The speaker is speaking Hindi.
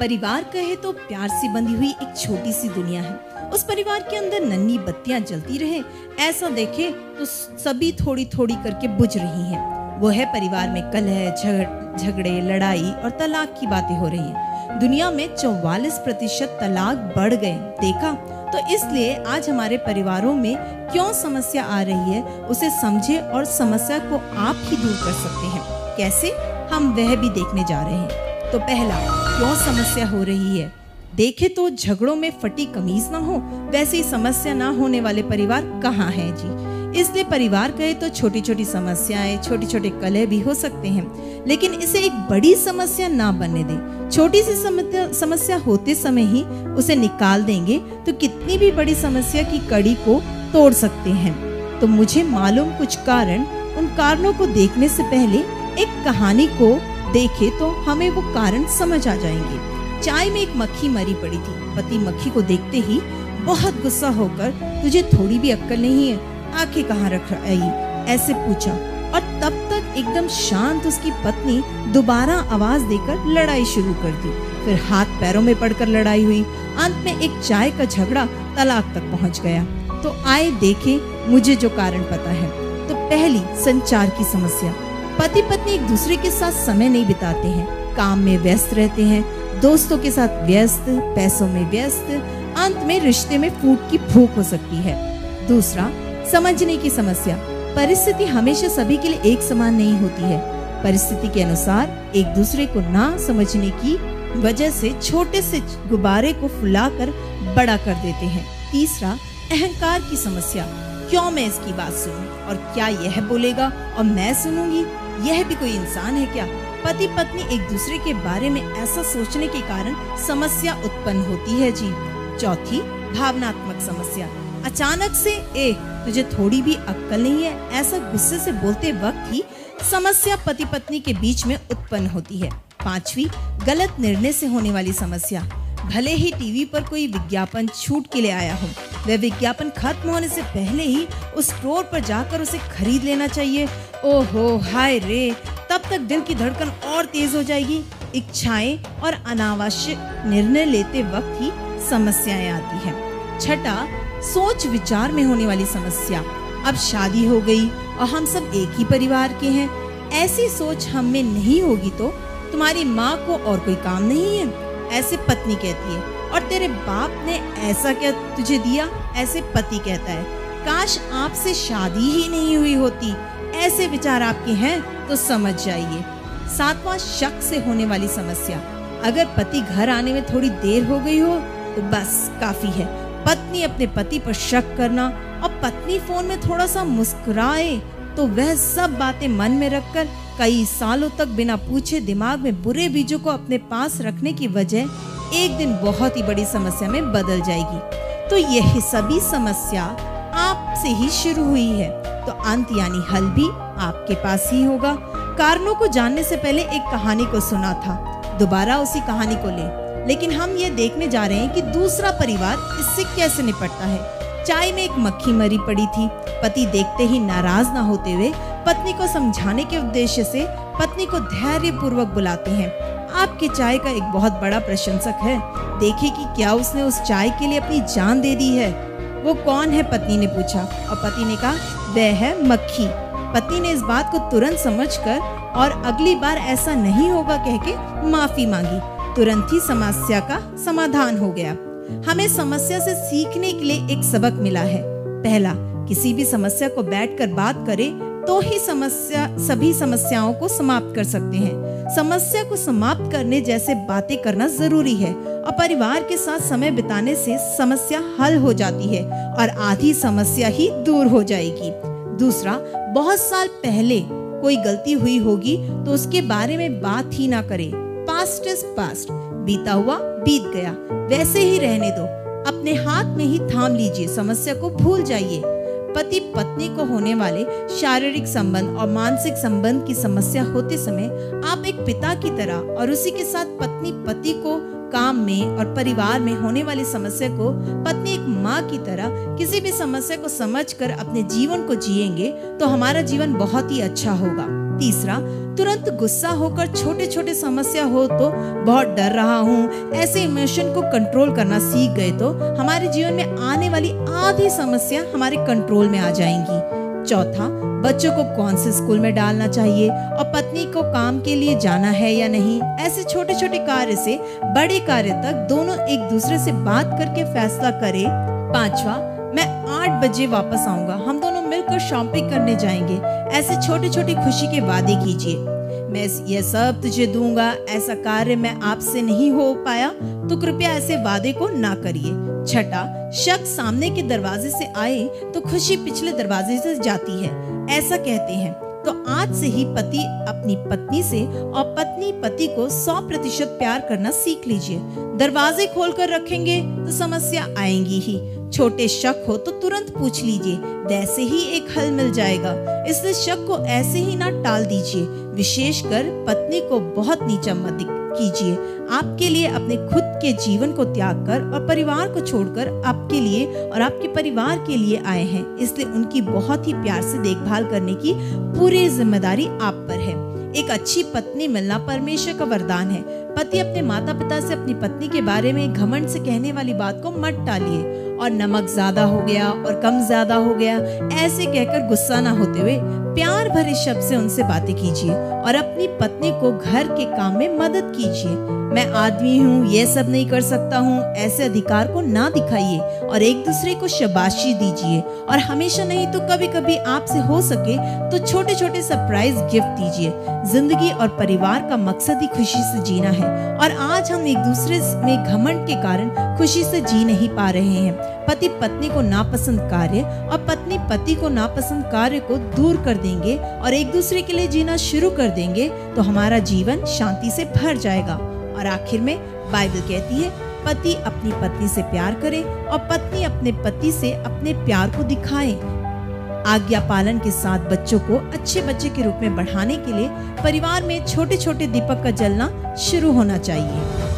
परिवार कहे तो प्यार से बंधी हुई एक छोटी सी दुनिया है। उस परिवार के अंदर नन्ही बत्तियाँ जलती रहे। ऐसा देखे तो सभी थोड़ी थोड़ी करके बुझ रही हैं। वो है परिवार में कलह झगड़े, लड़ाई और तलाक की बातें हो रही हैं। दुनिया में चौवालीस प्रतिशत तलाक बढ़ गए। देखा? तो इसलिए आज हमारे परिवारों में क्यों समस्या आ रही है, उसे समझे और समस्या को आप ही दूर कर सकते हैं। कैसे? हम वह भी देखने जा रहे हैं। तो पहला क्यों समस्या हो रही है? देखे तो झगड़ों में फटी कमीज ना हो, वैसी समस्या ना होने वाले परिवार कहाँ हैं जी? इसलिए परिवार कहे तो छोटी छोटी समस्याएँ छोटे छोटे कलह भी हो सकते हैं, लेकिन इसे एक बड़ी समस्या ना बनने दें। छोटी सी समस्या होते समय ही उसे निकाल देंगे तो कितनी भी बड़ी समस्या की कड़ी को तोड़ सकते हैं। तो मुझे मालूम कुछ कारण उन कारणों को देखने से पहले एक कहानी को देखे तो हमें वो कारण समझ आ जाएँगे। चाय में एक मक्खी मरी पड़ी थी। पति मक्खी को देखते ही बहुत गुस्सा होकर, तुझे थोड़ी भी अक्कल नहीं है? आँखें कहाँ रख आई? ऐसे पूछा। और तब तक एकदम शांत उसकी पत्नी दोबारा आवाज़ देकर लड़ाई शुरू कर दी। फिर हाथ पैरों में पड़कर लड़ाई हुई। अंत में एक चाय का झगड़ा तलाक तक पहुँच गया। तो आए देखे मुझे जो कारण पता है। तो पहली, संचार की समस्या। पति पत्नी एक दूसरे के साथ समय नहीं बिताते हैं। काम में व्यस्त रहते हैं, दोस्तों के साथ व्यस्त, पैसों में व्यस्त, अंत में रिश्ते में फूट की भूख हो सकती है। दूसरा, समझने की समस्या। परिस्थिति हमेशा सभी के लिए एक समान नहीं होती है। परिस्थिति के अनुसार एक दूसरे को ना समझने की वजह से छोटे से गुब्बारे को फुलाकर बड़ा कर देते हैं। तीसरा, अहंकार की समस्या। क्यों मैं इसकी बात सुनूं? और क्या यह बोलेगा? और मैं सुनूँगी? यह भी कोई इंसान है क्या? पति पत्नी एक दूसरे के बारे में ऐसा सोचने के कारण समस्या उत्पन्न होती है जी। चौथी, भावनात्मक समस्या। अचानक से, ए, तुझे थोड़ी भी अक्कल नहीं है? ऐसा गुस्से से बोलते वक्त ही समस्या पति पत्नी के बीच में उत्पन्न होती है। पांचवी, गलत निर्णय से होने वाली समस्या। भले ही टीवी पर कोई विज्ञापन छूट के लिए आया हो, वह विज्ञापन खत्म होने से पहले ही उस स्टोर पर जाकर उसे खरीद लेना चाहिए। ओहो, हाय रे, तब तक दिल की धड़कन और तेज हो जाएगी। इच्छाएँ और अनावश्यक निर्णय लेते वक्त ही समस्याएँ आती हैं। छठा, सोच विचार में होने वाली समस्या। अब शादी हो गई और हम सब एक ही परिवार के हैं। ऐसी सोच हम में नहीं होगी तो तुम्हारी माँ को और कोई काम नहीं है। ऐसे पत्नी कहती है, और तेरे बाप ने ऐसा क्या तुझे दिया? ऐसे पति कहता है, काश आपसे शादी ही नहीं हुई होती। ऐसे विचार आपके हैं तो समझ जाइए। सातवां शक से होने वाली समस्या, अगर पति घर आने में थोड़ी देर हो गई हो तो बस काफ़ी है। पत्नी अपने पति पर शक करना और पत्नी फ़ोन में थोड़ा सा मुस्कुराए तो वह सब बातें मन में रखकर कई सालों तक बिना पूछे दिमाग में बुरे बीजों को अपने पास रखने की वजह एक दिन बहुत ही बड़ी समस्या में बदल जाएगी। तो यह सभी समस्या आपसे ही शुरू हुई है। तो अंत यानी हल भी आपके पास ही होगा। कारणों को जानने से पहले एक कहानी को सुना था। दोबारा उसी कहानी को ले। लेकिन हम ये देखने जा रहे हैं कि दूसरा परिवार इससे कैसे निपटता है। चाय में एक मक्खी मरी पड़ी थी। पति देखते ही नाराज़ ना होते हुए पत्नी को समझाने के उद्देश्य से पत्नी को धैर्य पूर्वक बुलाते हैं। आपके चाय का एक बहुत बड़ा प्रशंसक है। देखे कि क्या उसने उस चाय के लिए अपनी जान दे दी है। वो कौन है? पत्नी ने पूछा और पति ने कहा, वह है मक्खी। पति ने इस बात को तुरंत समझकर और अगली बार ऐसा नहीं होगा कह के माफ़ी मांगी। तुरंत ही समस्या का समाधान हो गया। हमें समस्या से सीखने के लिए एक सबक मिला है। पहला, किसी भी समस्या को बैठकर बात करें तो ही समस्या, सभी समस्याओं को समाप्त कर सकते हैं। समस्या को समाप्त करने जैसे बातें करना ज़रूरी है। और परिवार के साथ समय बिताने से समस्या हल हो जाती है और आधी समस्या ही दूर हो जाएगी। दूसरा, बहुत साल पहले कोई गलती हुई होगी तो उसके बारे में बात ही ना करें। पास्ट इज़ पास्ट बीता हुआ बीत गया। वैसे ही रहने दो। अपने हाथ में ही थाम लीजिए। समस्या को भूल जाइए। पति पत्नी को होने वाले शारीरिक संबंध और मानसिक संबंध की समस्या होते समय आप एक पिता की तरह और उसी के साथ पत्नी, पति को काम में और परिवार में होने वाली समस्या को पत्नी एक माँ की तरह किसी भी समस्या को समझकर अपने जीवन को जिएँगे तो हमारा जीवन बहुत ही अच्छा होगा। तीसरा तुरंत गुस्सा होकर छोटे छोटे समस्या हो तो बहुत डर रहा हूँ। ऐसे इमोशन को कंट्रोल करना सीख गए तो हमारे जीवन में आने वाली आधी समस्या हमारे कंट्रोल में आ जाएँगी। चौथा, बच्चों को कौन से स्कूल में डालना चाहिए? और पत्नी को काम के लिए जाना है या नहीं? ऐसे छोटे छोटे कार्य से, बड़े कार्य तक दोनों एक दूसरे से बात करके फैसला करें। पांचवा, मैं आठ बजे वापस आऊँगा। हम दोनों मिलकर शॉपिंग करने जाएँगे। ऐसे छोटे छोटे खुशी के वादे कीजिए। मैं यह सब तुझे दूँगा। ऐसा कार्य मैं आपसे नहीं हो पाया। तो कृपया ऐसे वादे को ना करिए। छठा शख्स सामने के दरवाजे से आए तो खुशी पिछले दरवाजे से जाती है। ऐसा कहते हैं। तो आज से ही पति अपनी पत्नी से और पत्नी पति को सौ प्रतिशत प्यार करना सीख लीजिए। दरवाजे खोलकर रखेंगे तो समस्या आएँगी ही। छोटे शक हो तो तुरंत पूछ लीजिए, वैसे ही एक हल मिल जाएगा। इसलिए शक को ऐसे ही ना टाल दीजिए विशेषकर पत्नी को बहुत नीचा मत कीजिए। आपके लिए अपने खुद के जीवन को त्याग कर और परिवार को छोड़कर आपके लिए और आपके परिवार के लिए आए हैं। इसलिए उनकी बहुत ही प्यार से देखभाल करने की पूरी ज़िम्मेदारी आप पर है। एक अच्छी पत्नी मिलना परमेश्वर का वरदान है। पति अपने माता पिता से अपनी पत्नी के बारे में घमंड से कहने वाली बात को मत टालिए। और नमक ज़्यादा हो गया और कम ज़्यादा हो गया, ऐसे कहकर गुस्सा ना होते हुए प्यार भरे शब्द से उनसे बातें कीजिए और अपनी पत्नी को घर के काम में मदद कीजिए। मैं आदमी हूँ, ये सब नहीं कर सकता हूँ, ऐसे अधिकार को ना दिखाइए और एक दूसरे को शबाशी दीजिए। और हमेशा नहीं तो कभी कभी आपसे हो सके तो छोटे छोटे सरप्राइज़ गिफ्ट दीजिए। ज़िंदगी और परिवार का मकसद ही खुशी से जीना है। और आज हम एक दूसरे में घमंड के कारण खुशी से जी नहीं पा रहे हैं। पति पत्नी को नापसंद कार्य और पत्नी पति को नापसंद कार्य को दूर कर देंगे और एक दूसरे के लिए जीना शुरू कर देंगे तो हमारा जीवन शांति से भर जाएगा। और आखिर में बाइबल कहती है, पति अपनी पत्नी से प्यार करे और पत्नी अपने पति से अपने प्यार को दिखाए। आज्ञा पालन के साथ बच्चों को अच्छे बच्चे के रूप में बढ़ाने के लिए परिवार में छोटे छोटे दीपक का जलना शुरू होना चाहिए।